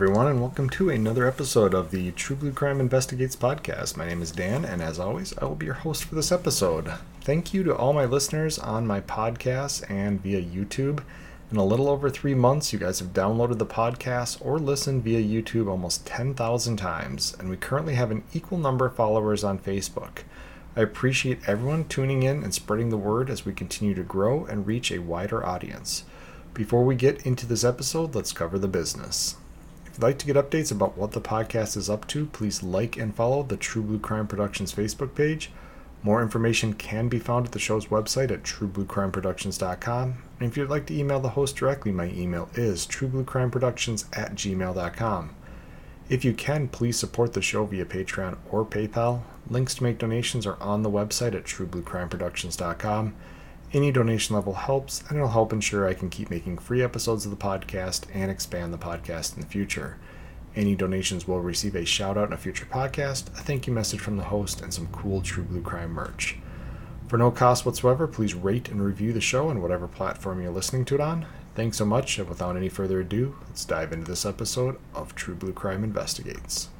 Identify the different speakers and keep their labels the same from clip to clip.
Speaker 1: Everyone, and welcome to another episode of the True Blue Crime Investigates podcast. My name is Dan, and as always, I will be your host for this episode. Thank you to all my listeners on my podcast and via YouTube. In a little over three months, you guys have downloaded the podcast or listened via YouTube almost 10,000 times, and we currently have an equal number of followers on Facebook. I appreciate everyone tuning in and spreading the word as we continue to grow and reach a wider audience. Before we get into this episode, let's cover the business you'd like to get updates about what the podcast is up to, please like and follow the True Blue Crime Productions Facebook page. More information can be found at the show's website at truebluecrimeproductions.com. And if you'd like to email the host directly, my email is truebluecrimeproductions at gmail.com. If you can, please support the show via Patreon or PayPal. Links to make donations are on the website at truebluecrimeproductions.com. Any donation level helps, and it'll help ensure I can keep making free episodes of the podcast and expand the podcast in the future. Any donations will receive a shout out in a future podcast, a thank you message from the host, and some cool True Blue Crime merch. For no cost whatsoever, please rate and review the show on whatever platform you're listening to it on. Thanks so much, and without any further ado, let's dive into this episode of True Blue Crime Investigates.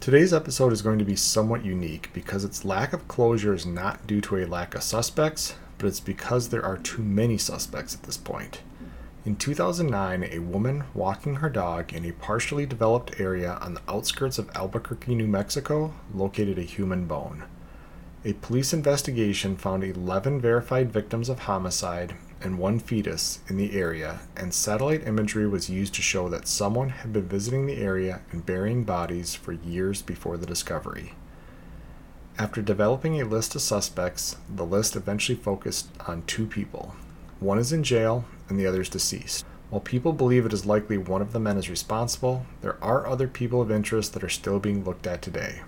Speaker 1: Today's episode is going to be somewhat unique because its lack of closure is not due to a lack of suspects, but it's because there are too many suspects at this point. In 2009, a woman walking her dog in a partially developed area on the outskirts of Albuquerque, New Mexico, located a human bone. A police investigation found 11 verified victims of homicide and one fetus in the area, and satellite imagery was used to show that someone had been visiting the area and burying bodies for years before the discovery. After developing a list of suspects, the list eventually focused on two people. One is in jail, and the other is deceased. While people believe it is likely one of the men is responsible, there are other people of interest that are still being looked at today.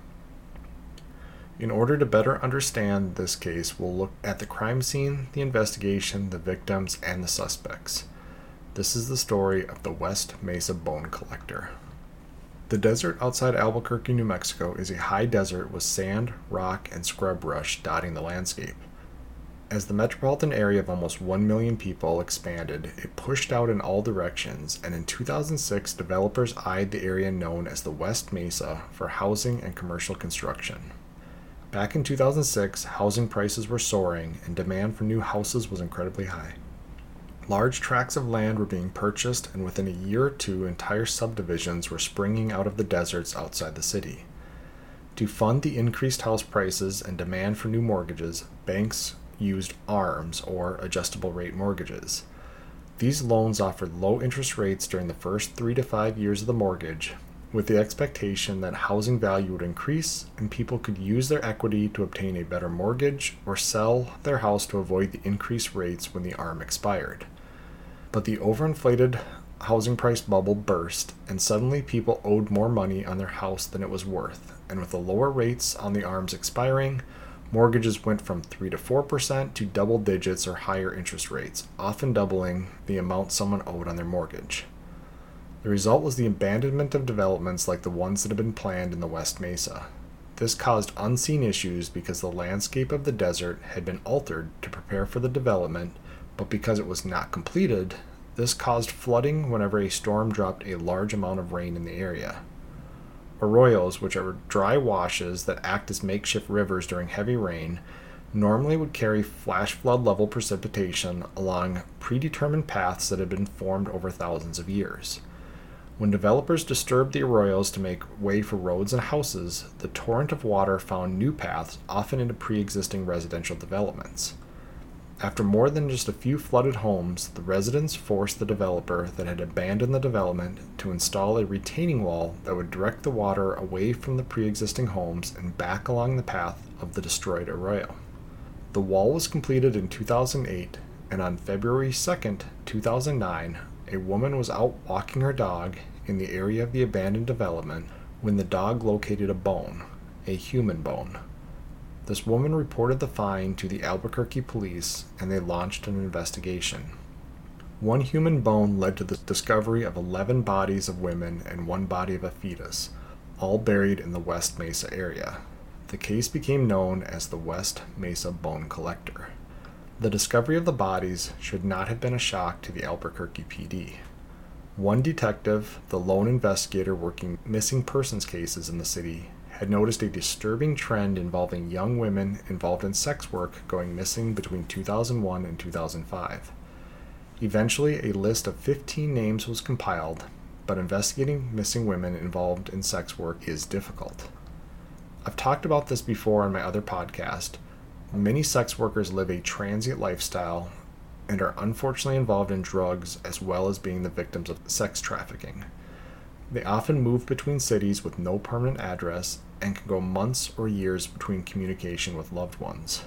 Speaker 1: In order to better understand this case, we'll look at the crime scene, the investigation, the victims, and the suspects. This is the story of the West Mesa Bone Collector. The desert outside Albuquerque, New Mexico is a high desert with sand, rock, and scrub brush dotting the landscape. As the metropolitan area of almost 1 million people expanded, it pushed out in all directions, and in 2006, developers eyed the area known as the West Mesa for housing and commercial construction. Back in 2006, housing prices were soaring and demand for new houses was incredibly high. Large tracts of land were being purchased, and within a year or two, entire subdivisions were springing out of the deserts outside the city. To fund the increased house prices and demand for new mortgages, banks used ARMs, or adjustable rate mortgages. These loans offered low interest rates during the first three to five years of the mortgage, with the expectation that housing value would increase and people could use their equity to obtain a better mortgage or sell their house to avoid the increased rates when the ARM expired. But the overinflated housing price bubble burst, and suddenly people owed more money on their house than it was worth. And with the lower rates on the ARMs expiring, mortgages went from 3 to 4% to double digits or higher interest rates, often doubling the amount someone owed on their mortgage. The result was the abandonment of developments like the ones that had been planned in the West Mesa. This caused unseen issues because the landscape of the desert had been altered to prepare for the development but because it was not completed, this caused flooding whenever a storm dropped a large amount of rain in the area. Arroyos, which are dry washes that act as makeshift rivers during heavy rain, normally would carry flash flood level precipitation along predetermined paths that had been formed over thousands of years. When developers disturbed the arroyos to make way for roads and houses, the torrent of water found new paths, often into pre existing residential developments. After more than just a few flooded homes, the residents forced the developer that had abandoned the development to install a retaining wall that would direct the water away from the pre existing homes and back along the path of the destroyed arroyo. The wall was completed in 2008, and on February 2, 2009, a woman was out walking her dog in the area of the abandoned development when the dog located a bone, a human bone. This woman reported the find to the Albuquerque police and they launched an investigation. One human bone led to the discovery of 11 bodies of women and one body of a fetus, all buried in the West Mesa area. The case became known as the West Mesa Bone Collector. The discovery of the bodies should not have been a shock to the Albuquerque PD. One detective, the lone investigator working missing persons cases in the city, had noticed a disturbing trend involving young women involved in sex work going missing between 2001 and 2005. Eventually, a list of 15 names was compiled, but investigating missing women involved in sex work is difficult. I've talked about this before on my other podcast. Many sex workers live a transient lifestyle and are unfortunately involved in drugs as well as being the victims of sex trafficking. They often move between cities with no permanent address and can go months or years between communication with loved ones.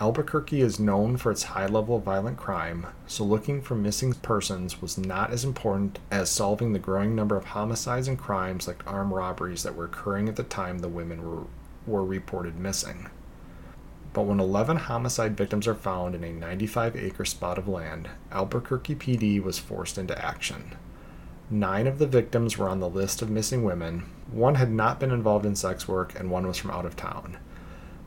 Speaker 1: Albuquerque is known for its high level of violent crime, so looking for missing persons was not as important as solving the growing number of homicides and crimes like armed robberies that were occurring at the time the women were, were reported missing. But when 11 homicide victims are found in a 95 acre spot of land, Albuquerque PD was forced into action. Nine of the victims were on the list of missing women. One had not been involved in sex work, and one was from out of town.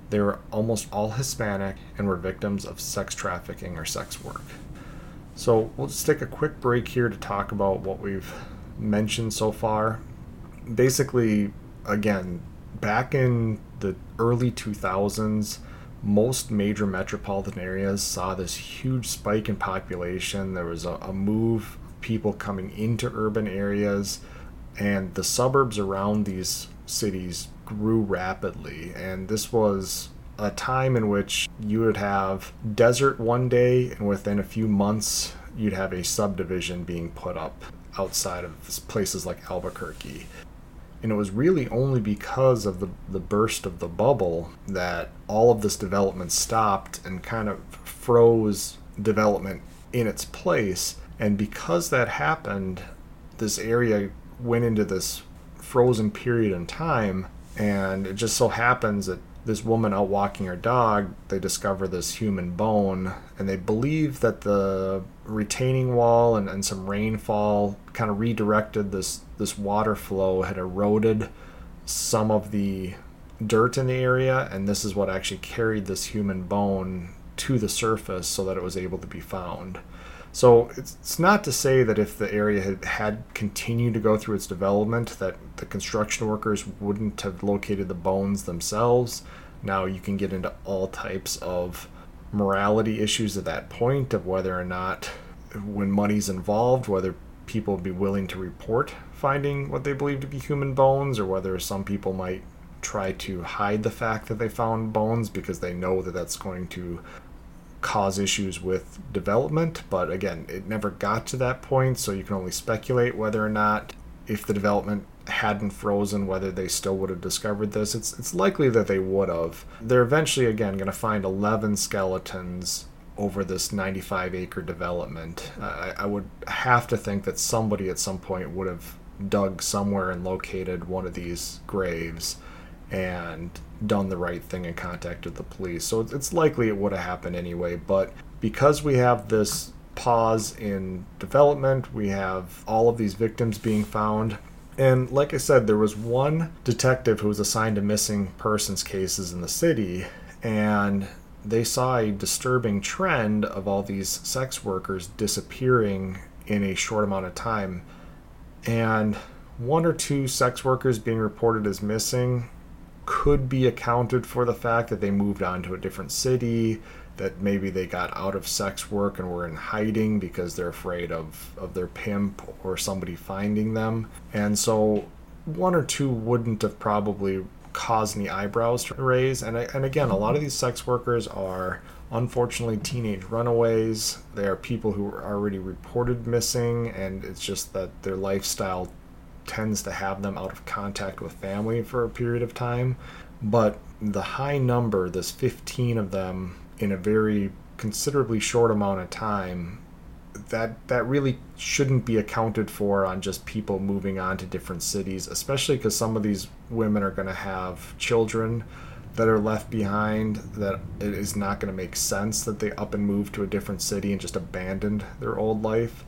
Speaker 1: They were almost all Hispanic and were victims of sex trafficking or sex work. So we'll just take a quick break here to talk about what we've mentioned so far. Basically, again, back in the early 2000s, most major metropolitan areas saw this huge spike in population. There was a, a move people coming into urban areas, and the suburbs around these cities grew rapidly. And this was a time in which you would have desert one day, and within a few months, you'd have a subdivision being put up outside of places like Albuquerque. And it was really only because of the, the burst of the bubble that all of this development stopped and kind of froze development in its place and because that happened, this area went into this frozen period in time. And it just so happens that this woman out walking her dog, they discover this human bone, and they believe that the retaining wall and, and some rainfall kind of redirected this this water flow, had eroded some of the dirt in the area, and this is what actually carried this human bone to the surface so that it was able to be found. So it's not to say that if the area had, had continued to go through its development, that the construction workers wouldn't have located the bones themselves. Now you can get into all types of morality issues at that point of whether or not, when money's involved, whether people would be willing to report finding what they believe to be human bones, or whether some people might try to hide the fact that they found bones because they know that that's going to cause issues with development, but again, it never got to that point, so you can only speculate whether or not if the development hadn't frozen whether they still would have discovered this. It's it's likely that they would have. They're eventually again going to find 11 skeletons over this 95 acre development. I, I would have to think that somebody at some point would have dug somewhere and located one of these graves and done the right thing and contacted the police. So it's likely it would have happened anyway. But because we have this pause in development, we have all of these victims being found. And like I said, there was one detective who was assigned to missing persons cases in the city, and they saw a disturbing trend of all these sex workers disappearing in a short amount of time. And one or two sex workers being reported as missing could be accounted for the fact that they moved on to a different city, that maybe they got out of sex work and were in hiding because they're afraid of, of their pimp or somebody finding them. And so one or two wouldn't have probably caused any eyebrows to raise. And, and again, a lot of these sex workers are unfortunately teenage runaways. They are people who are already reported missing, and it's just that their lifestyle tends to have them out of contact with family for a period of time. But the high number, this 15 of them in a very considerably short amount of time, that that really shouldn't be accounted for on just people moving on to different cities, especially because some of these women are going to have children that are left behind that it is not going to make sense that they up and move to a different city and just abandoned their old life.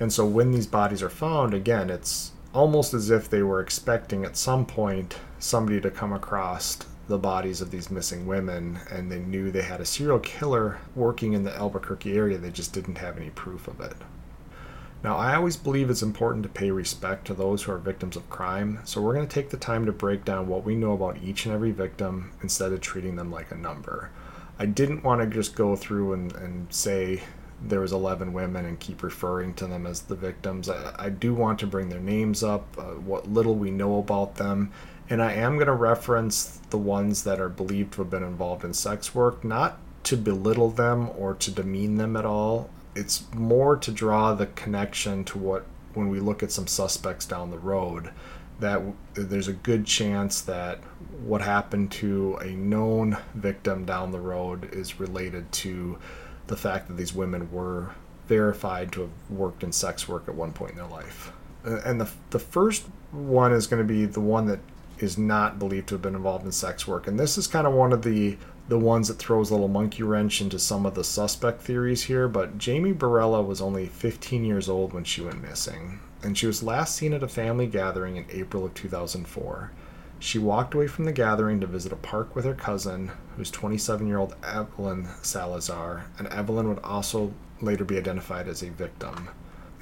Speaker 1: And so when these bodies are found, again, it's almost as if they were expecting at some point somebody to come across the bodies of these missing women and they knew they had a serial killer working in the Albuquerque area. They just didn't have any proof of it. Now, I always believe it's important to pay respect to those who are victims of crime, so we're going to take the time to break down what we know about each and every victim instead of treating them like a number. I didn't want to just go through and, and say there was 11 women and keep referring to them as the victims. I, I do want to bring their names up, uh, what little we know about them, and I am going to reference the ones that are believed to have been involved in sex work, not to belittle them or to demean them at all it's more to draw the connection to what when we look at some suspects down the road that there's a good chance that what happened to a known victim down the road is related to the fact that these women were verified to have worked in sex work at one point in their life. Uh, and the, the first one is going to be the one that is not believed to have been involved in sex work. And this is kind of one of the the ones that throws a little monkey wrench into some of the suspect theories here, but Jamie Barela was only 15 years old when she went missing, and she was last seen at a family gathering in April of 2004. She walked away from the gathering to visit a park with her cousin, who's 27 year old Evelyn Salazar, and Evelyn would also later be identified as a victim.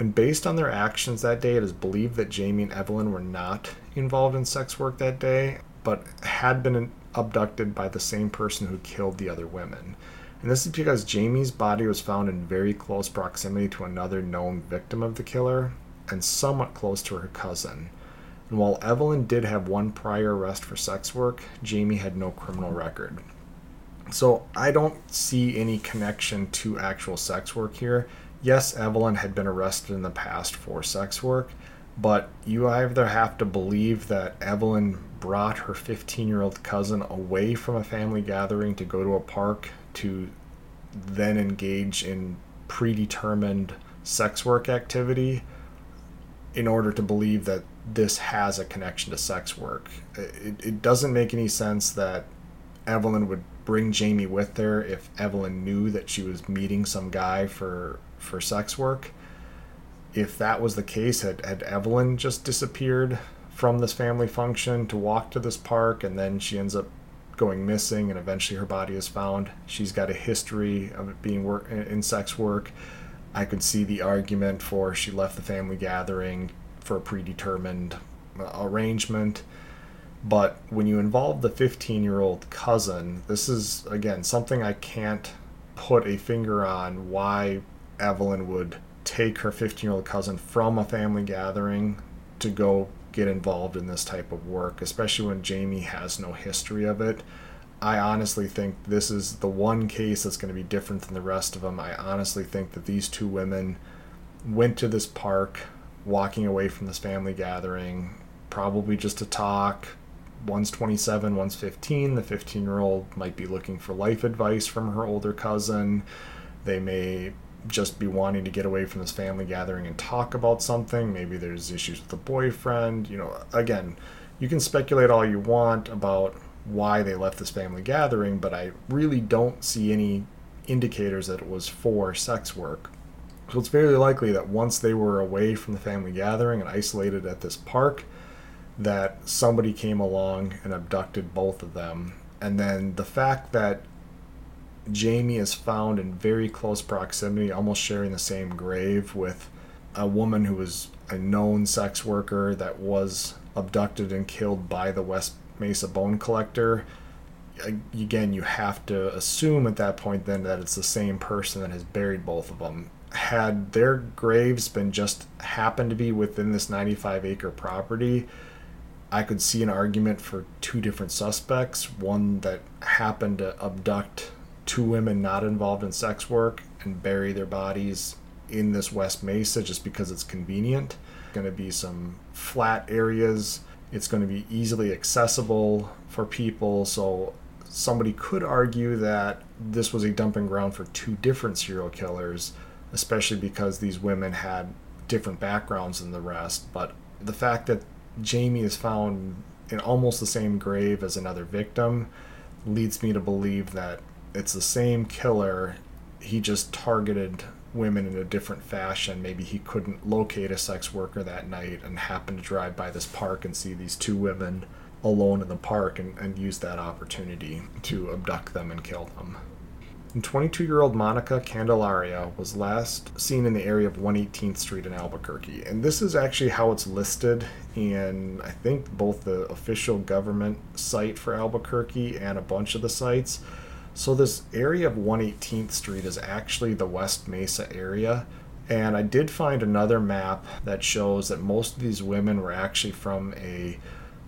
Speaker 1: And based on their actions that day, it is believed that Jamie and Evelyn were not involved in sex work that day, but had been abducted by the same person who killed the other women. And this is because Jamie's body was found in very close proximity to another known victim of the killer and somewhat close to her cousin. And while Evelyn did have one prior arrest for sex work, Jamie had no criminal record. So I don't see any connection to actual sex work here. Yes, Evelyn had been arrested in the past for sex work, but you either have to believe that Evelyn brought her 15 year old cousin away from a family gathering to go to a park to then engage in predetermined sex work activity in order to believe that this has a connection to sex work. It, it doesn't make any sense that Evelyn would bring Jamie with her if Evelyn knew that she was meeting some guy for for sex work if that was the case, had, had Evelyn just disappeared from this family function to walk to this park and then she ends up going missing and eventually her body is found? She's got a history of being work in sex work. I could see the argument for she left the family gathering for a predetermined arrangement. But when you involve the 15 year old cousin, this is, again, something I can't put a finger on why Evelyn would take her 15 year old cousin from a family gathering to go get involved in this type of work, especially when Jamie has no history of it. I honestly think this is the one case that's going to be different than the rest of them. I honestly think that these two women went to this park, walking away from this family gathering, probably just to talk. One's 27, one's 15. The 15 year old might be looking for life advice from her older cousin. They may just be wanting to get away from this family gathering and talk about something. Maybe there's issues with the boyfriend. You know, again, you can speculate all you want about why they left this family gathering, but I really don't see any indicators that it was for sex work. So it's very likely that once they were away from the family gathering and isolated at this park, that somebody came along and abducted both of them. And then the fact that Jamie is found in very close proximity, almost sharing the same grave with a woman who was a known sex worker that was abducted and killed by the West Mesa bone collector. Uh, again, you have to assume at that point then that it's the same person that has buried both of them. Had their graves been just happened to be within this 95 acre property, I could see an argument for two different suspects. One that happened to abduct two women not involved in sex work and bury their bodies in this West Mesa just because it's convenient. Going to be some flat areas. It's going to be easily accessible for people. So somebody could argue that this was a dumping ground for two different serial killers, especially because these women had different backgrounds than the rest. But the fact that Jamie is found in almost the same grave as another victim leads me to believe that it's the same killer. He just targeted women in a different fashion. Maybe he couldn't locate a sex worker that night and happened to drive by this park and see these two women alone in the park and, and use that opportunity to abduct them and kill them. And 22 year old Monica Candelaria was last seen in the area of 118th Street in Albuquerque. And this is actually how it's listed in, I think, both the official government site for Albuquerque and a bunch of the sites. So, this area of 118th Street is actually the West Mesa area. And I did find another map that shows that most of these women were actually from a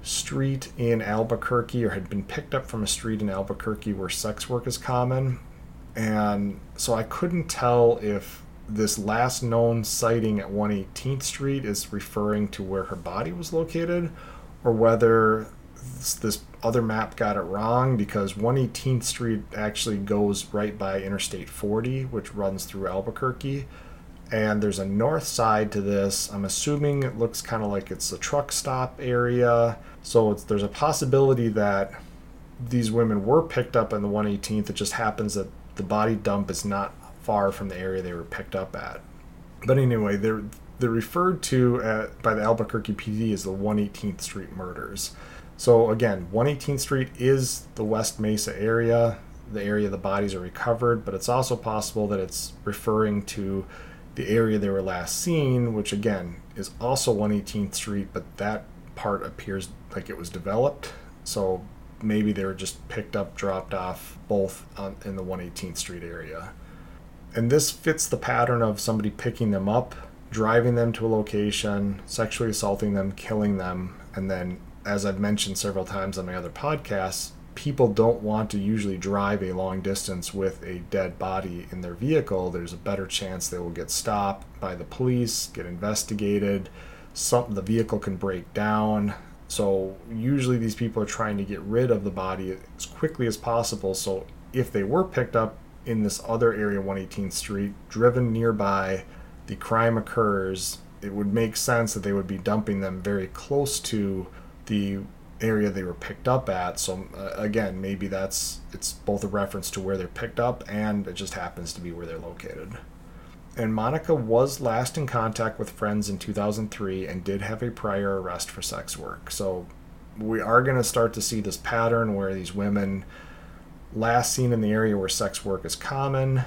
Speaker 1: street in Albuquerque or had been picked up from a street in Albuquerque where sex work is common. And so I couldn't tell if this last known sighting at 118th Street is referring to where her body was located or whether this, this other map got it wrong because 118th Street actually goes right by Interstate 40, which runs through Albuquerque and there's a north side to this. I'm assuming it looks kind of like it's a truck stop area. So there's a possibility that these women were picked up on the 118th. It just happens that the body dump is not far from the area they were picked up at. But anyway, they're they're referred to at, by the Albuquerque PD as the 118th Street murders. So again, 118th Street is the West Mesa area, the area the bodies are recovered, but it's also possible that it's referring to the area they were last seen, which again is also 118th Street, but that part appears like it was developed. So maybe they were just picked up, dropped off both on, in the 118th Street area. And this fits the pattern of somebody picking them up, driving them to a location, sexually assaulting them, killing them, and then, as I've mentioned several times on my other podcasts, people don't want to usually drive a long distance with a dead body in their vehicle, there's a better chance they will get stopped by the police, get investigated, the vehicle can break down. So usually these people are trying to get rid of the body as quickly as possible. So if they were picked up in this other area, 118th Street, driven nearby, the crime occurs, it would make sense that they would be dumping them very close to the area they were picked up at. So uh, again, maybe that's it's both a reference to where they're picked up and it just happens to be where they're located. And Monica was last in contact with friends in 2003 and did have a prior arrest for sex work. So we are going to start to see this pattern where these women last seen in the area where sex work is common,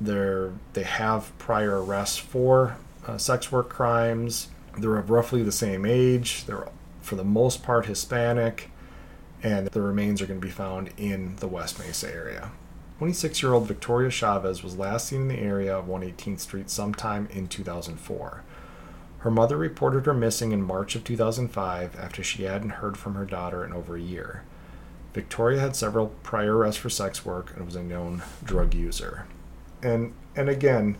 Speaker 1: they're they have prior arrests for uh, sex work crimes. They're of roughly the same age. They're for the most part Hispanic, and the remains are going to be found in the West Mesa area. 26 year old Victoria Chavez was last seen in the area of 118th Street sometime in 2004. Her mother reported her missing in March of 2005 after she hadn't heard from her daughter in over a year. Victoria had several prior arrests for sex work and was a known drug user. And and again,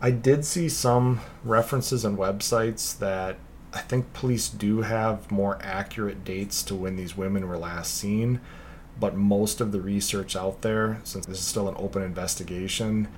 Speaker 1: I did see some references on websites that I think police do have more accurate dates to when these women were last seen, but most of the research out there, since this is still an open investigation,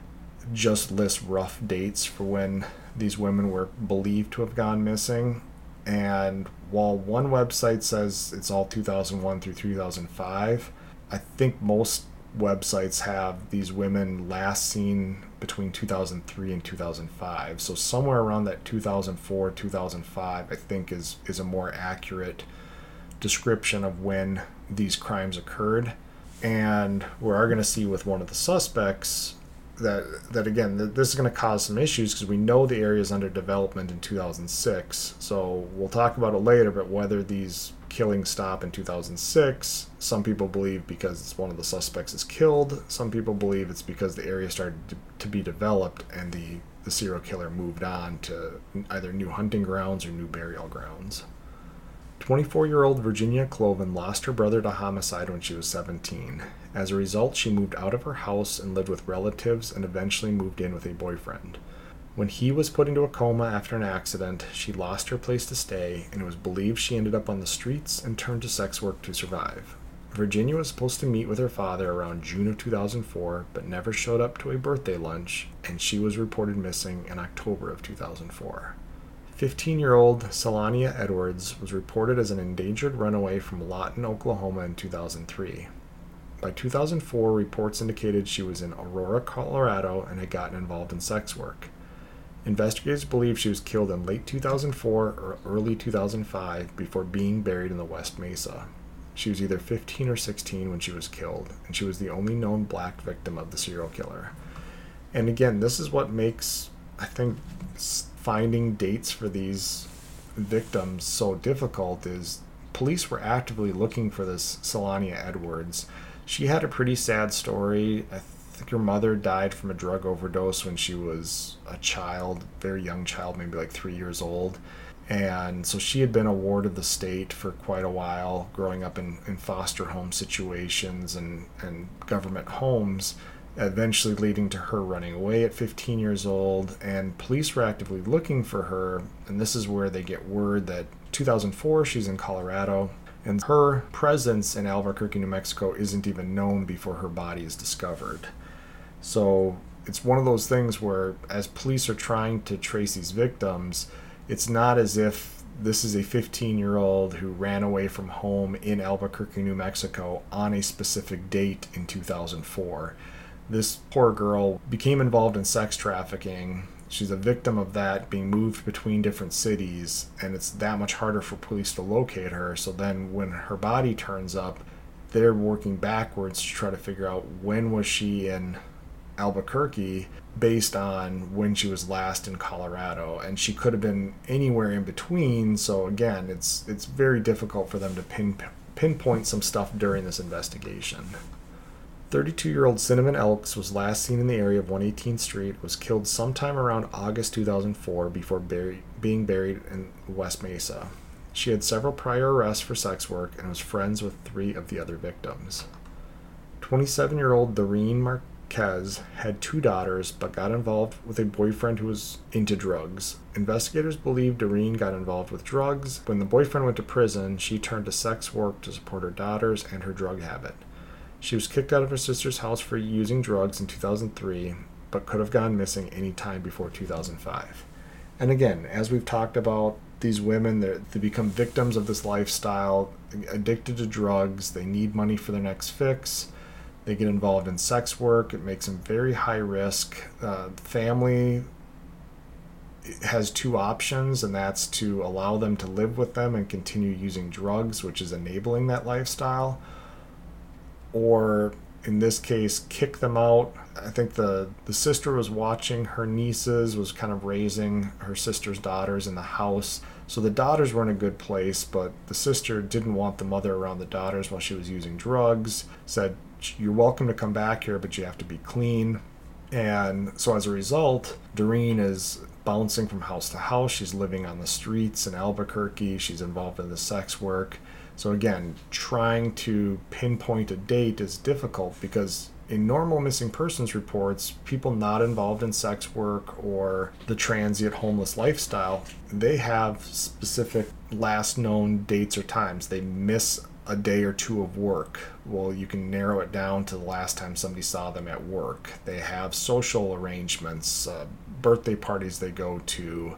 Speaker 1: just lists rough dates for when these women were believed to have gone missing. And while one website says it's all 2001 through 2005, I think most websites have these women last seen between 2003 and 2005. So somewhere around that 2004 2005, I think is is a more accurate description of when these crimes occurred. And we are going to see with one of the suspects that that again this is going to cause some issues because we know the area is under development in 2006. So we'll talk about it later. But whether these killings stop in 2006, some people believe because one of the suspects is killed. Some people believe it's because the area started to, to be developed and the the serial killer moved on to either new hunting grounds or new burial grounds. 24 year old Virginia Cloven lost her brother to homicide when she was 17. As a result, she moved out of her house and lived with relatives and eventually moved in with a boyfriend. When he was put into a coma after an accident, she lost her place to stay, and it was believed she ended up on the streets and turned to sex work to survive. Virginia was supposed to meet with her father around June of 2004, but never showed up to a birthday lunch, and she was reported missing in October of 2004. 15 year old Syllannia Edwards was reported as an endangered runaway from Lawton, Oklahoma in 2003. By 2004, reports indicated she was in Aurora, Colorado and had gotten involved in sex work. Investigators believe she was killed in late 2004 or early 2005 before being buried in the West Mesa. She was either 15 or 16 when she was killed, and she was the only known black victim of the serial killer. And again, this is what makes, I think, finding dates for these victims so difficult is police were actively looking for this Syllannia Edwards. She had a pretty sad story. I think her mother died from a drug overdose when she was a child, very young child, maybe like three years old. And so she had been a ward of the state for quite a while, growing up in, in foster home situations and, and government homes, eventually leading to her running away at 15 years old. And police were actively looking for her. And this is where they get word that 2004, she's in Colorado, and her presence in Albuquerque, New Mexico isn't even known before her body is discovered. So it's one of those things where, as police are trying to trace these victims, it's not as if this is a 15 year old who ran away from home in Albuquerque, New Mexico on a specific date in 2004. This poor girl became involved in sex trafficking. She's a victim of that being moved between different cities and it's that much harder for police to locate her. So then when her body turns up they're working backwards to try to figure out when was she in Albuquerque based on when she was last in Colorado. And she could have been anywhere in between. So again it's it's very difficult for them to pin pinpoint some stuff during this investigation 32 year old Cinnamon Elks was last seen in the area of 118th Street, was killed sometime around August 2004 before being buried in West Mesa. She had several prior arrests for sex work and was friends with three of the other victims. 27 year old Doreen Marquez had two daughters but got involved with a boyfriend who was into drugs. Investigators believe Doreen got involved with drugs. When the boyfriend went to prison, she turned to sex work to support her daughters and her drug habit. She was kicked out of her sister's house for using drugs in 2003, but could have gone missing any time before 2005. And again, as we've talked about, these women they become victims of this lifestyle, addicted to drugs. They need money for their next fix. They get involved in sex work. It makes them very high risk. Uh, family has two options, and that's to allow them to live with them and continue using drugs, which is enabling that lifestyle, or in this case kick them out. I think the the sister was watching her nieces was kind of raising her sister's daughters in the house. So the daughters were in a good place but the sister didn't want the mother around the daughters while she was using drugs said you're welcome to come back here but you have to be clean. And so as a result doreen is bouncing from house to house. She's living on the streets in albuquerque. She's involved in the sex work so again, trying to pinpoint a date is difficult because in normal missing persons reports, people not involved in sex work or the transient homeless lifestyle, they have specific last known dates or times. They miss a day or two of work. Well, you can narrow it down to the last time somebody saw them at work. They have social arrangements, uh, birthday parties they go to,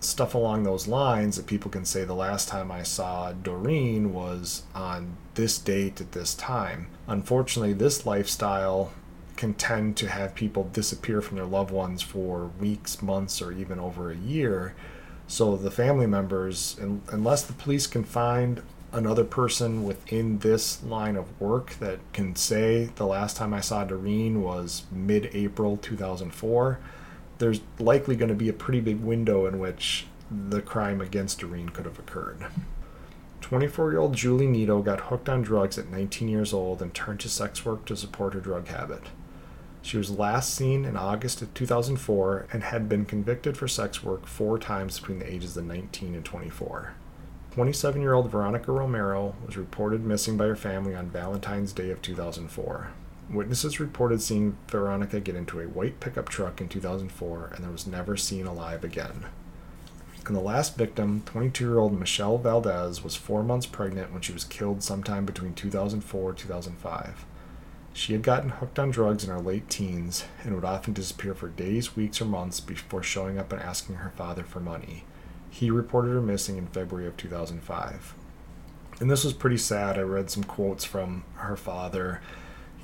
Speaker 1: stuff along those lines that people can say the last time I saw Doreen was on this date at this time. Unfortunately, this lifestyle can tend to have people disappear from their loved ones for weeks, months, or even over a year. So the family members, unless the police can find another person within this line of work that can say the last time I saw Doreen was mid April 2004, there's likely going to be a pretty big window in which the crime against Doreen could have occurred. 24 year old Julie Nieto got hooked on drugs at 19 years old and turned to sex work to support her drug habit. She was last seen in August of 2004 and had been convicted for sex work four times between the ages of 19 and 24. 27 year old Veronica Romero was reported missing by her family on Valentine's Day of 2004. Witnesses reported seeing Veronica get into a white pickup truck in 2004 and then was never seen alive again. And the last victim, 22 year old Michelle Valdez, was four months pregnant when she was killed sometime between 2004 and 2005. She had gotten hooked on drugs in her late teens and would often disappear for days, weeks, or months before showing up and asking her father for money. He reported her missing in February of 2005. And this was pretty sad. I read some quotes from her father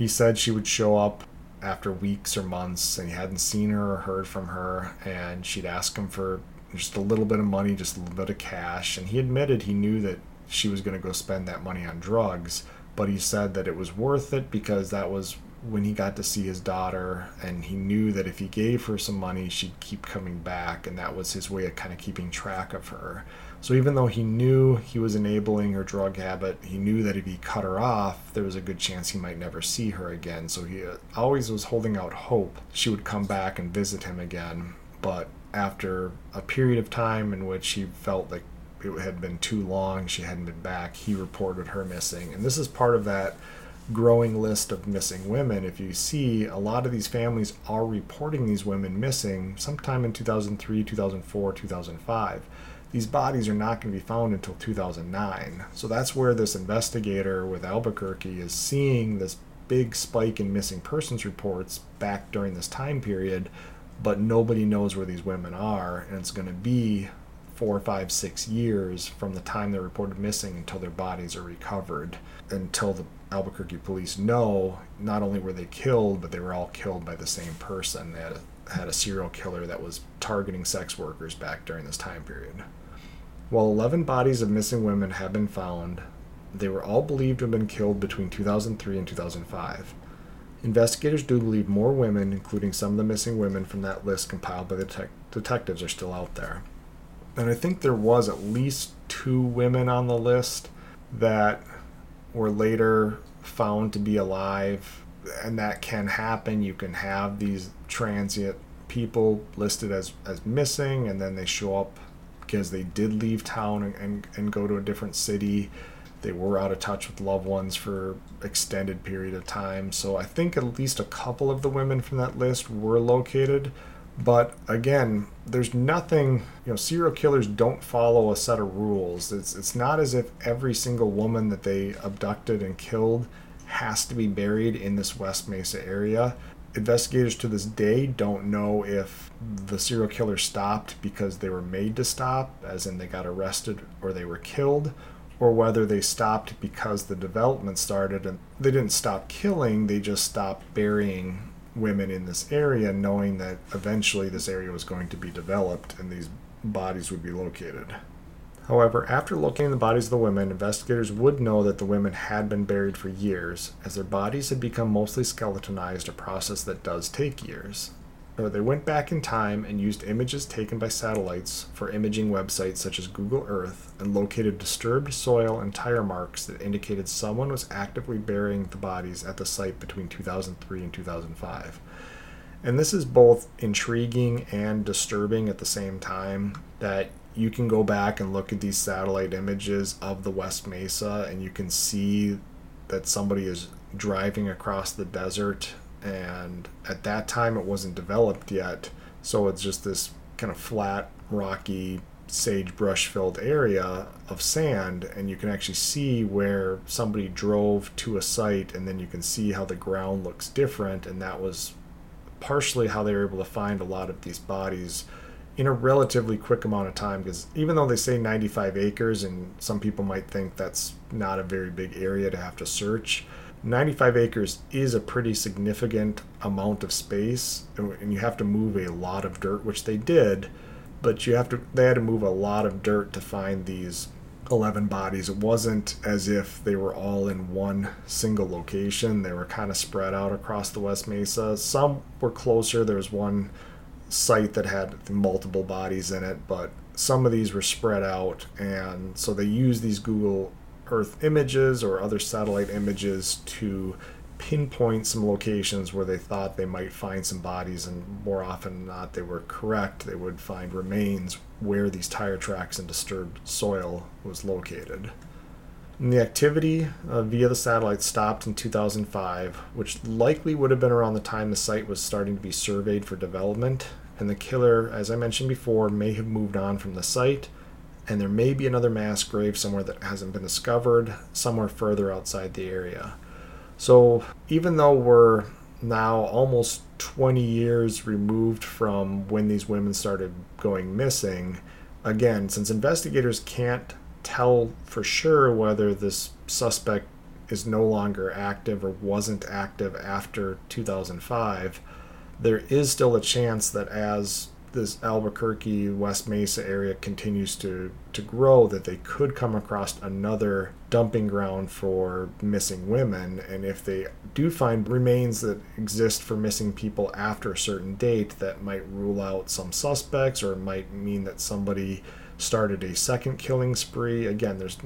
Speaker 1: he said she would show up after weeks or months and he hadn't seen her or heard from her and she'd ask him for just a little bit of money just a little bit of cash and he admitted he knew that she was going to go spend that money on drugs. But he said that it was worth it because that was when he got to see his daughter and he knew that if he gave her some money she'd keep coming back and that was his way of kind of keeping track of her so even though he knew he was enabling her drug habit he knew that if he cut her off there was a good chance he might never see her again. So he uh, always was holding out hope she would come back and visit him again. But after a period of time in which he felt like it had been too long she hadn't been back he reported her missing. And this is part of that growing list of missing women, if you see a lot of these families are reporting these women missing sometime in 2003, 2004, 2005. These bodies are not going to be found until 2009. So that's where this investigator with Albuquerque is seeing this big spike in missing persons reports back during this time period, but nobody knows where these women are, and it's going to be four, five, six years from the time they're reported missing until their bodies are recovered, until the Albuquerque police know not only were they killed, but they were all killed by the same person. They had a, had a serial killer that was targeting sex workers back during this time period. While 11 bodies of missing women have been found, they were all believed to have been killed between 2003 and 2005. Investigators do believe more women, including some of the missing women from that list compiled by the te- detectives, are still out there. And I think there was at least two women on the list that were later found to be alive, and that can happen. You can have these transient people listed as, as missing, and then they show up because they did leave town and, and, and go to a different city. They were out of touch with loved ones for extended period of time. So I think at least a couple of the women from that list were located but again, there's nothing, you know, serial killers don't follow a set of rules. It's it's not as if every single woman that they abducted and killed has to be buried in this West Mesa area. Investigators to this day don't know if the serial killer stopped because they were made to stop, as in they got arrested or they were killed, or whether they stopped because the development started and they didn't stop killing, they just stopped burying women in this area, knowing that eventually this area was going to be developed and these bodies would be located. However, after locating the bodies of the women, investigators would know that the women had been buried for years, as their bodies had become mostly skeletonized, a process that does take years or they went back in time and used images taken by satellites for imaging websites such as Google Earth and located disturbed soil and tire marks that indicated someone was actively burying the bodies at the site between 2003 and 2005. And this is both intriguing and disturbing at the same time that you can go back and look at these satellite images of the West Mesa and you can see that somebody is driving across the desert and at that time it wasn't developed yet so it's just this kind of flat rocky sagebrush filled area of sand and you can actually see where somebody drove to a site and then you can see how the ground looks different and that was partially how they were able to find a lot of these bodies in a relatively quick amount of time because even though they say 95 acres and some people might think that's not a very big area to have to search 95 acres is a pretty significant amount of space and you have to move a lot of dirt which they did but you have to they had to move a lot of dirt to find these 11 bodies. It wasn't as if they were all in one single location. They were kind of spread out across the west mesa. Some were closer. There was one site that had multiple bodies in it but some of these were spread out and so they used these google Earth images or other satellite images to pinpoint some locations where they thought they might find some bodies, and more often than not, they were correct. They would find remains where these tire tracks and disturbed soil was located. And the activity uh, via the satellite stopped in 2005, which likely would have been around the time the site was starting to be surveyed for development. And the killer, as I mentioned before, may have moved on from the site and there may be another mass grave somewhere that hasn't been discovered, somewhere further outside the area. So even though we're now almost 20 years removed from when these women started going missing, again, since investigators can't tell for sure whether this suspect is no longer active or wasn't active after 2005, there is still a chance that as this Albuquerque, West Mesa area continues to, to grow, that they could come across another dumping ground for missing women. And if they do find remains that exist for missing people after a certain date, that might rule out some suspects or might mean that somebody started a second killing spree. Again, there's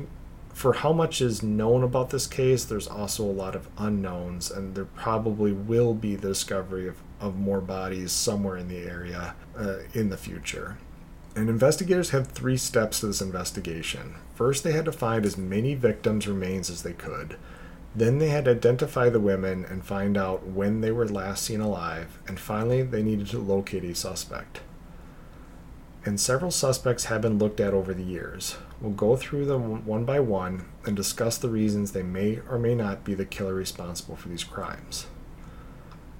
Speaker 1: for how much is known about this case, there's also a lot of unknowns, and there probably will be the discovery of, of more bodies somewhere in the area uh, in the future. And investigators had three steps to this investigation. First, they had to find as many victims' remains as they could. Then they had to identify the women and find out when they were last seen alive. And finally, they needed to locate a suspect. And several suspects have been looked at over the years. We'll go through them one by one and discuss the reasons they may or may not be the killer responsible for these crimes.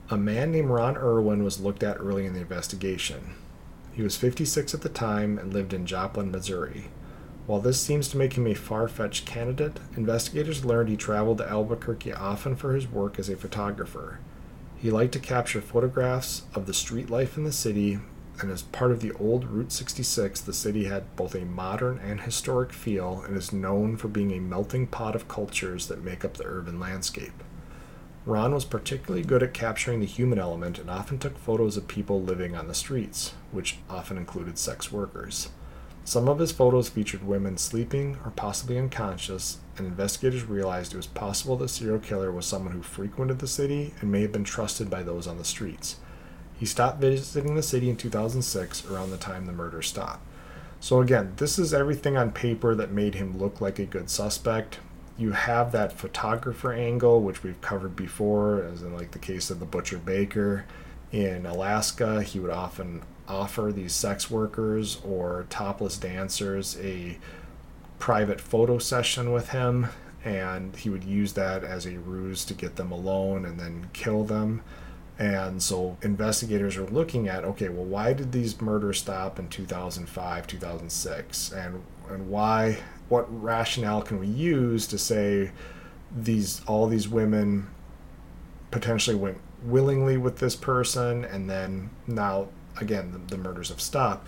Speaker 1: A man named Ron Irwin was looked at early in the investigation. He was 56 at the time and lived in Joplin, Missouri. While this seems to make him a far fetched candidate, investigators learned he traveled to Albuquerque often for his work as a photographer. He liked to capture photographs of the street life in the city and as part of the old Route 66, the city had both a modern and historic feel and is known for being a melting pot of cultures that make up the urban landscape. Ron was particularly good at capturing the human element and often took photos of people living on the streets, which often included sex workers. Some of his photos featured women sleeping or possibly unconscious, and investigators realized it was possible the serial killer was someone who frequented the city and may have been trusted by those on the streets. He stopped visiting the city in 2006, around the time the murder stopped. So, again, this is everything on paper that made him look like a good suspect. You have that photographer angle, which we've covered before, as in like the case of the Butcher Baker. In Alaska, he would often offer these sex workers or topless dancers a private photo session with him, and he would use that as a ruse to get them alone and then kill them. And so investigators are looking at okay, well, why did these murders stop in 2005, 2006? And, and why, what rationale can we use to say these, all these women potentially went willingly with this person and then now, again, the, the murders have stopped?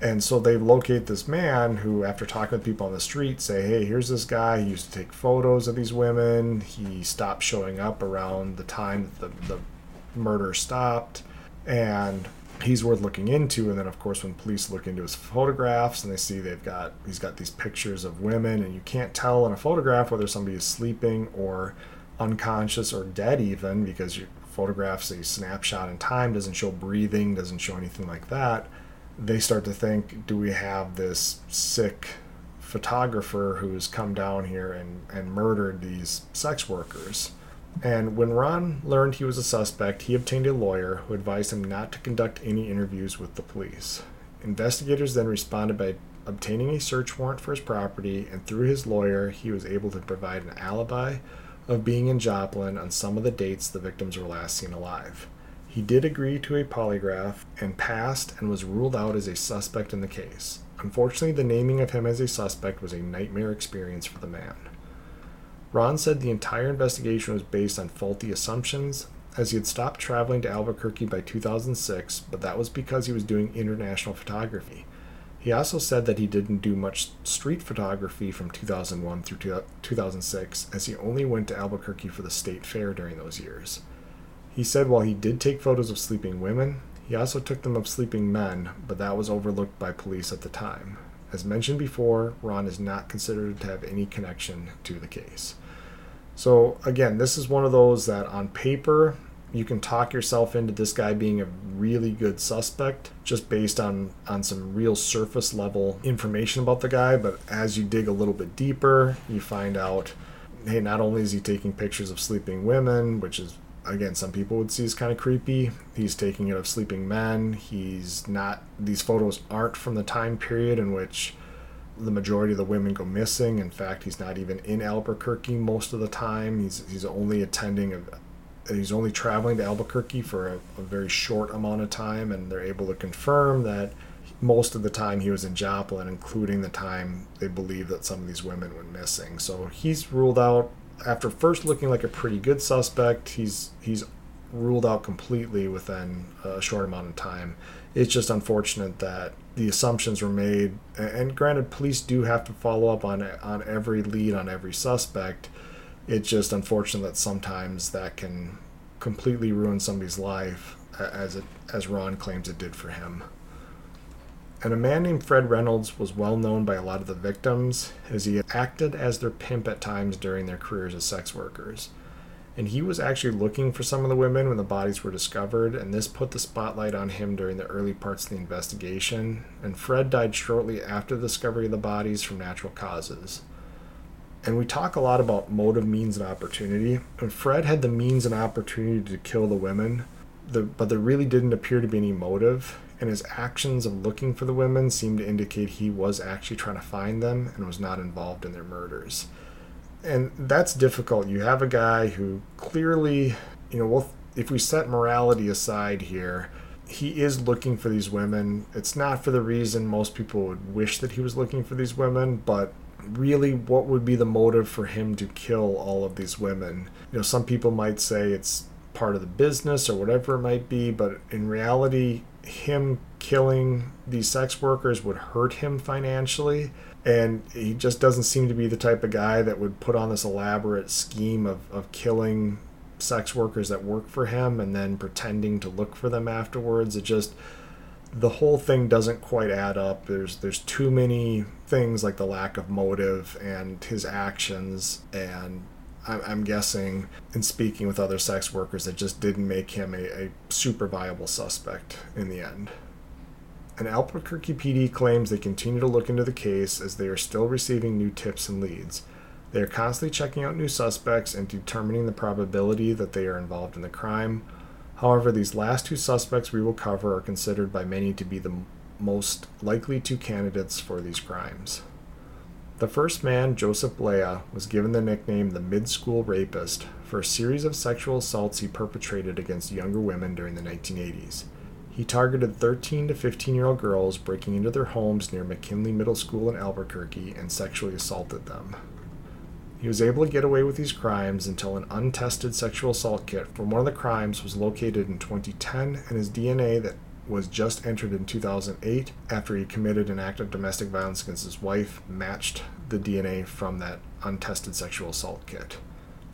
Speaker 1: And so they locate this man who, after talking with people on the street, say, hey, here's this guy. He used to take photos of these women. He stopped showing up around the time that the, the murder stopped and he's worth looking into and then of course when police look into his photographs and they see they've got he's got these pictures of women and you can't tell in a photograph whether somebody is sleeping or unconscious or dead even because your photographs a snapshot in time doesn't show breathing doesn't show anything like that they start to think do we have this sick photographer who's come down here and, and murdered these sex workers and when Ron learned he was a suspect, he obtained a lawyer who advised him not to conduct any interviews with the police. Investigators then responded by obtaining a search warrant for his property, and through his lawyer, he was able to provide an alibi of being in Joplin on some of the dates the victims were last seen alive. He did agree to a polygraph and passed and was ruled out as a suspect in the case. Unfortunately, the naming of him as a suspect was a nightmare experience for the man. Ron said the entire investigation was based on faulty assumptions, as he had stopped traveling to Albuquerque by 2006, but that was because he was doing international photography. He also said that he didn't do much street photography from 2001 through 2006, as he only went to Albuquerque for the state fair during those years. He said while he did take photos of sleeping women, he also took them of sleeping men, but that was overlooked by police at the time. As mentioned before, Ron is not considered to have any connection to the case. So, again, this is one of those that on paper, you can talk yourself into this guy being a really good suspect just based on on some real surface level information about the guy. But as you dig a little bit deeper you find out hey not only is he taking pictures of sleeping women which is again some people would see as kind of creepy. He's taking it of sleeping men. He's not these photos aren't from the time period in which the majority of the women go missing in fact he's not even in albuquerque most of the time he's he's only attending a, he's only traveling to albuquerque for a, a very short amount of time and they're able to confirm that most of the time he was in Joplin, including the time they believe that some of these women went missing. So he's ruled out after first looking like a pretty good suspect, he's he's ruled out completely within a short amount of time. It's just unfortunate that the assumptions were made. And granted, police do have to follow up on on every lead on every suspect. It's just unfortunate that sometimes that can completely ruin somebody's life, as it as Ron claims it did for him. And a man named Fred Reynolds was well known by a lot of the victims, as he acted as their pimp at times during their careers as sex workers and he was actually looking for some of the women when the bodies were discovered, and this put the spotlight on him during the early parts of the investigation. And Fred died shortly after the discovery of the bodies from natural causes. And we talk a lot about motive, means, and opportunity. And Fred had the means and opportunity to kill the women, but there really didn't appear to be any motive. And his actions of looking for the women seemed to indicate he was actually trying to find them and was not involved in their murders and that's difficult. You have a guy who clearly, you know, well, if we set morality aside here, he is looking for these women. It's not for the reason most people would wish that he was looking for these women, but really, what would be the motive for him to kill all of these women? You know, some people might say it's part of the business or whatever it might be, but in reality, him killing these sex workers would hurt him financially and he just doesn't seem to be the type of guy that would put on this elaborate scheme of, of killing sex workers that work for him and then pretending to look for them afterwards. It just the whole thing doesn't quite add up. There's there's too many things like the lack of motive and his actions and I'm guessing in speaking with other sex workers that just didn't make him a, a super viable suspect in the end and Albuquerque PD claims they continue to look into the case as they are still receiving new tips and leads. They are constantly checking out new suspects and determining the probability that they are involved in the crime. However, these last two suspects we will cover are considered by many to be the most likely two candidates for these crimes. The first man, Joseph Blea, was given the nickname the Mid School Rapist for a series of sexual assaults he perpetrated against younger women during the 1980s. He targeted 13 to 15 year old girls, breaking into their homes near McKinley Middle School in Albuquerque, and sexually assaulted them. He was able to get away with these crimes until an untested sexual assault kit from one of the crimes was located in 2010, and his DNA that was just entered in 2008 after he committed an act of domestic violence against his wife matched the DNA from that untested sexual assault kit.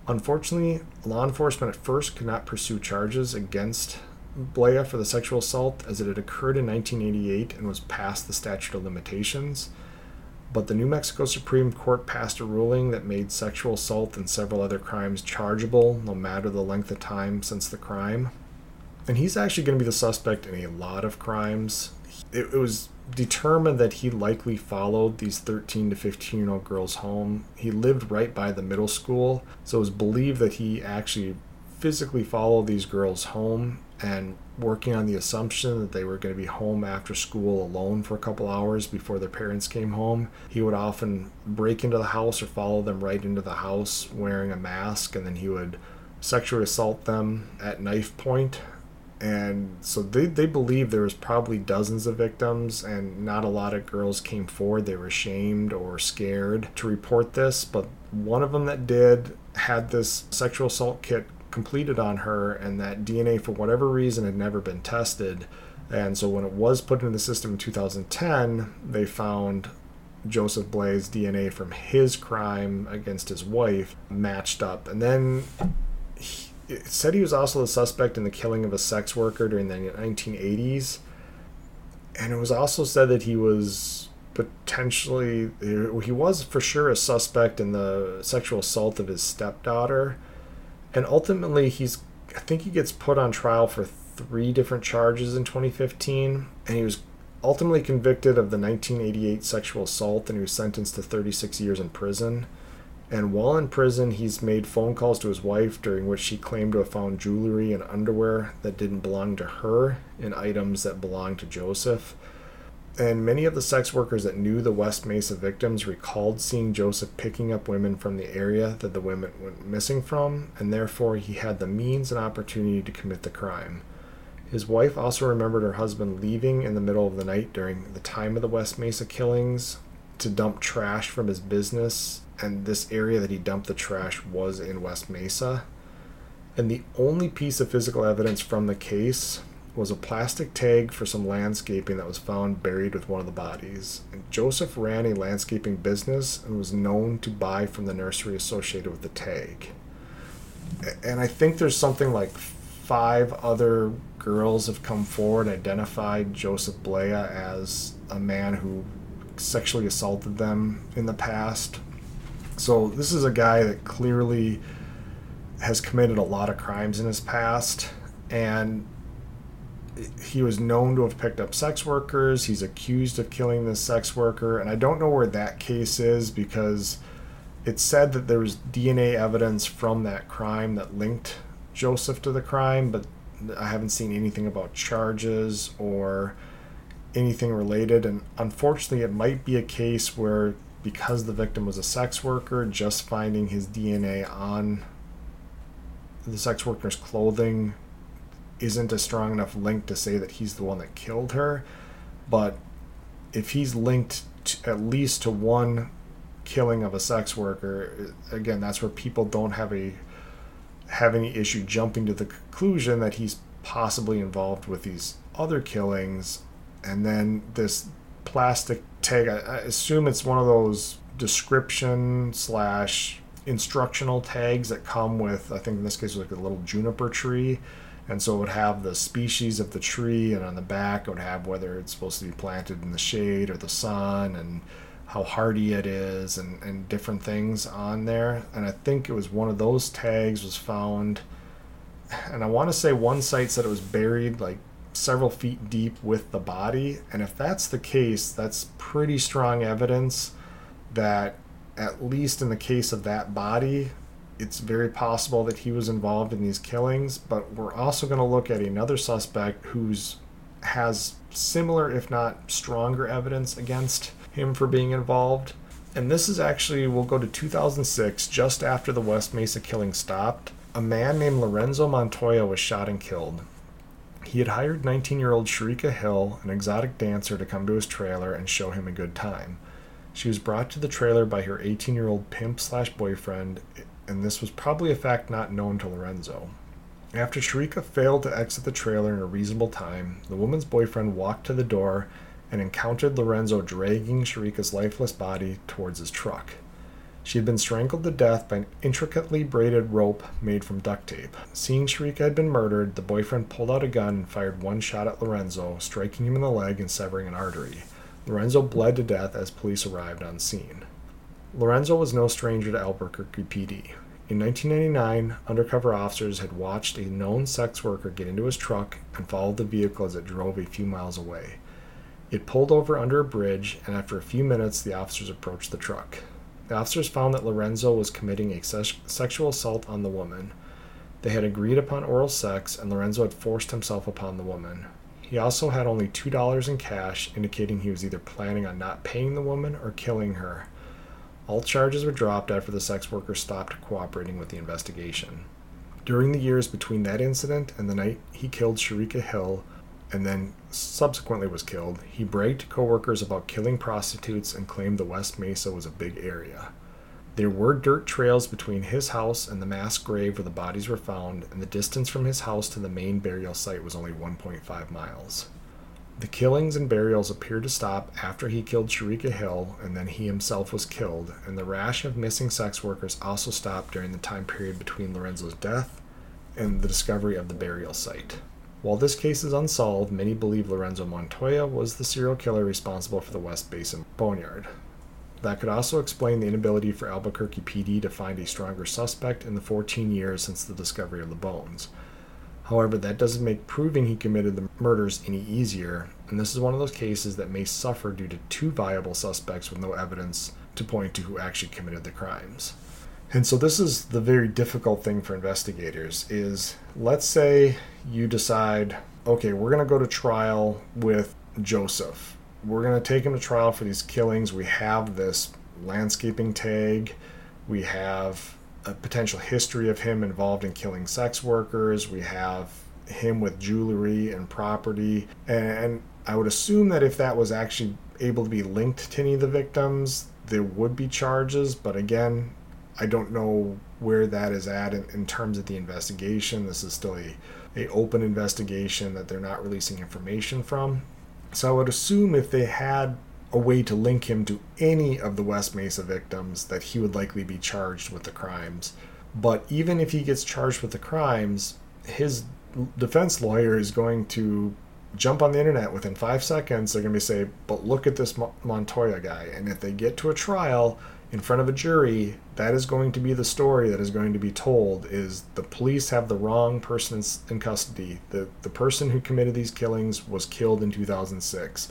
Speaker 1: Unfortunately, law enforcement at first could not pursue charges against Blea for the sexual assault as it had occurred in 1988 and was past the statute of limitations. But the New Mexico Supreme Court passed a ruling that made sexual assault and several other crimes chargeable no matter the length of time since the crime. And he's actually going to be the suspect in a lot of crimes. It was determined that he likely followed these 13 to 15 year old girls home. He lived right by the middle school, so it was believed that he actually physically followed these girls home and working on the assumption that they were going to be home after school alone for a couple hours before their parents came home. He would often break into the house or follow them right into the house wearing a mask, and then he would sexually assault them at knife point. And so they, they believe there was probably dozens of victims, and not a lot of girls came forward. They were ashamed or scared to report this, but one of them that did had this sexual assault kit completed on her, and that DNA, for whatever reason, had never been tested. And so when it was put into the system in 2010, they found Joseph Blea's DNA from his crime against his wife matched up. And then he, it said he was also the suspect in the killing of a sex worker during the 1980s. And it was also said that he was potentially, he was for sure a suspect in the sexual assault of his stepdaughter and ultimately he's I think he gets put on trial for three different charges in 2015, and he was ultimately convicted of the 1988 sexual assault, and he was sentenced to 36 years in prison. And while in prison, he's made phone calls to his wife during which she claimed to have found jewelry and underwear that didn't belong to her and items that belonged to Joseph. And many of the sex workers that knew the West Mesa victims recalled seeing Joseph picking up women from the area that the women went missing from, and therefore he had the means and opportunity to commit the crime. His wife also remembered her husband leaving in the middle of the night during the time of the West Mesa killings to dump trash from his business, and this area that he dumped the trash was in West Mesa. And the only piece of physical evidence from the case was a plastic tag for some landscaping that was found buried with one of the bodies. And Joseph ran a landscaping business and was known to buy from the nursery associated with the tag. And I think there's something like five other girls have come forward and identified Joseph Blea as a man who sexually assaulted them in the past. So this is a guy that clearly has committed a lot of crimes in his past and he was known to have picked up sex workers. He's accused of killing this sex worker, and I don't know where that case is because it said that there was DNA evidence from that crime that linked Joseph to the crime, but I haven't seen anything about charges or anything related. And unfortunately, it might be a case where because the victim was a sex worker, just finding his DNA on the sex worker's clothing isn't a strong enough link to say that he's the one that killed her. But if he's linked to, at least to one killing of a sex worker, again, that's where people don't have a have any issue jumping to the conclusion that he's possibly involved with these other killings. And then this plastic tag, I, I assume it's one of those description slash instructional tags that come with, I think in this case, like a little juniper tree and so it would have the species of the tree, and on the back it would have whether it's supposed to be planted in the shade or the sun, and how hardy it is, and, and different things on there. And I think it was one of those tags was found, and I want to say one site said it was buried like several feet deep with the body. And if that's the case, that's pretty strong evidence that, at least in the case of that body, it's very possible that he was involved in these killings, but we're also going to look at another suspect who's has similar, if not stronger, evidence against him for being involved. And this is actually, we'll go to 2006, just after the West Mesa killing stopped. A man named Lorenzo Montoya was shot and killed. He had hired 19 year old Sharika Hill, an exotic dancer, to come to his trailer and show him a good time. She was brought to the trailer by her 18 year old pimp slash boyfriend and this was probably a fact not known to Lorenzo. After Sharika failed to exit the trailer in a reasonable time, the woman's boyfriend walked to the door and encountered Lorenzo dragging Sharika's lifeless body towards his truck. She had been strangled to death by an intricately braided rope made from duct tape. Seeing Sharika had been murdered, the boyfriend pulled out a gun and fired one shot at Lorenzo, striking him in the leg and severing an artery. Lorenzo bled to death as police arrived on scene. Lorenzo was no stranger to Albuquerque PD. In 1999, undercover officers had watched a known sex worker get into his truck and followed the vehicle as it drove a few miles away. It pulled over under a bridge, and after a few minutes, the officers approached the truck. The officers found that Lorenzo was committing a se- sexual assault on the woman. They had agreed upon oral sex, and Lorenzo had forced himself upon the woman. He also had only $2 in cash, indicating he was either planning on not paying the woman or killing her. All charges were dropped after the sex worker stopped cooperating with the investigation. During the years between that incident and the night he killed Sharika Hill and then subsequently was killed, he bragged to coworkers about killing prostitutes and claimed the West Mesa was a big area. There were dirt trails between his house and the mass grave where the bodies were found, and the distance from his house to the main burial site was only 1.5 miles. The killings and burials appeared to stop after he killed Sharika Hill and then he himself was killed, and the rash of missing sex workers also stopped during the time period between Lorenzo's death and the discovery of the burial site. While this case is unsolved, many believe Lorenzo Montoya was the serial killer responsible for the West Basin Boneyard. That could also explain the inability for Albuquerque PD to find a stronger suspect in the 14 years since the discovery of the bones. However, that doesn't make proving he committed the murders any easier, and this is one of those cases that may suffer due to two viable suspects with no evidence to point to who actually committed the crimes. And so this is the very difficult thing for investigators is let's say you decide, okay, we're going to go to trial with Joseph. We're going to take him to trial for these killings. We have this landscaping tag. We have a potential history of him involved in killing sex workers. We have him with jewelry and property. And I would assume that if that was actually able to be linked to any of the victims, there would be charges. But again, I don't know where that is at in, in terms of the investigation. This is still a, a open investigation that they're not releasing information from. So I would assume if they had a way to link him to any of the West Mesa victims, that he would likely be charged with the crimes. But even if he gets charged with the crimes, his defense lawyer is going to jump on the internet within five seconds. They're going to be say, but look at this Montoya guy. And if they get to a trial in front of a jury, that is going to be the story that is going to be told is the police have the wrong person in custody. The, the person who committed these killings was killed in 2006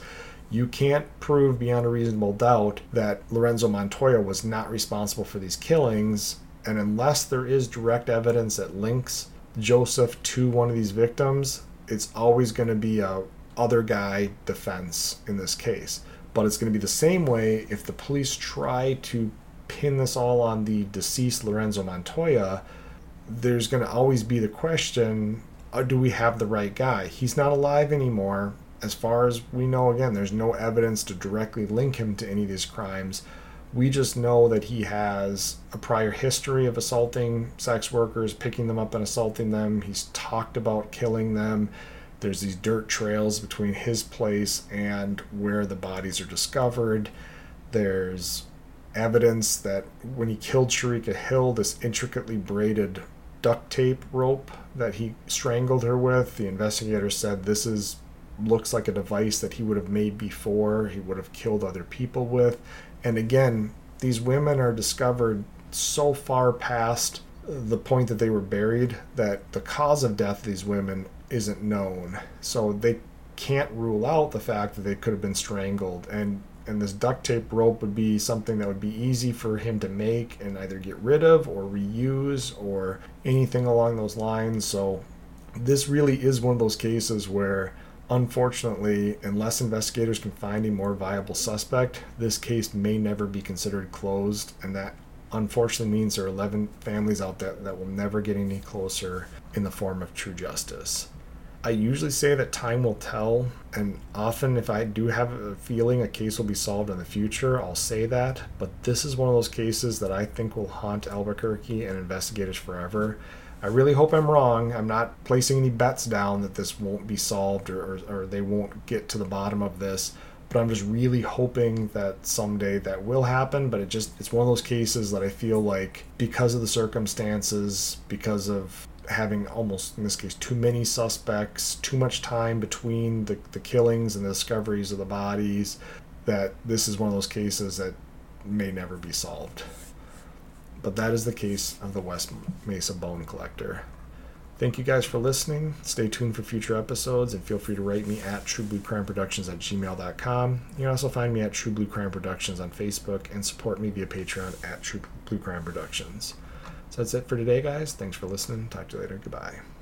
Speaker 1: you can't prove beyond a reasonable doubt that Lorenzo Montoya was not responsible for these killings. And unless there is direct evidence that links Joseph to one of these victims, it's always going to be a other guy defense in this case. But it's going to be the same way if the police try to pin this all on the deceased Lorenzo Montoya. There's going to always be the question uh, do we have the right guy? He's not alive anymore as far as we know, again, there's no evidence to directly link him to any of these crimes. We just know that he has a prior history of assaulting sex workers, picking them up and assaulting them. He's talked about killing them. There's these dirt trails between his place and where the bodies are discovered. There's evidence that when he killed Sharika Hill, this intricately braided duct tape rope that he strangled her with, the investigator said this is looks like a device that he would have made before, he would have killed other people with. And again, these women are discovered so far past the point that they were buried that the cause of death of these women isn't known. So they can't rule out the fact that they could have been strangled and and this duct tape rope would be something that would be easy for him to make and either get rid of or reuse or anything along those lines. So this really is one of those cases where Unfortunately, unless investigators can find a more viable suspect, this case may never be considered closed, and that unfortunately means there are 11 families out there that will never get any closer in the form of true justice. I usually say that time will tell, and often if I do have a feeling a case will be solved in the future, I'll say that. But this is one of those cases that I think will haunt Albuquerque and investigators forever. I really hope I'm wrong. I'm not placing any bets down that this won't be solved or, or, or, they won't get to the bottom of this. But I'm just really hoping that someday that will happen. But it just it's one of those cases that I feel like because of the circumstances, because of having almost in this case too many suspects, too much time between the, the killings and the discoveries of the bodies, that this is one of those cases that may never be solved. But that is the case of the West Mesa Bone Collector. Thank you guys for listening. Stay tuned for future episodes and feel free to write me at truebluecrimeproductions at gmail.com. You can also find me at True Blue Crime Productions on Facebook and support me via Patreon at True Blue Crime Productions. So that's it for today, guys. Thanks for listening. Talk to you later. Goodbye.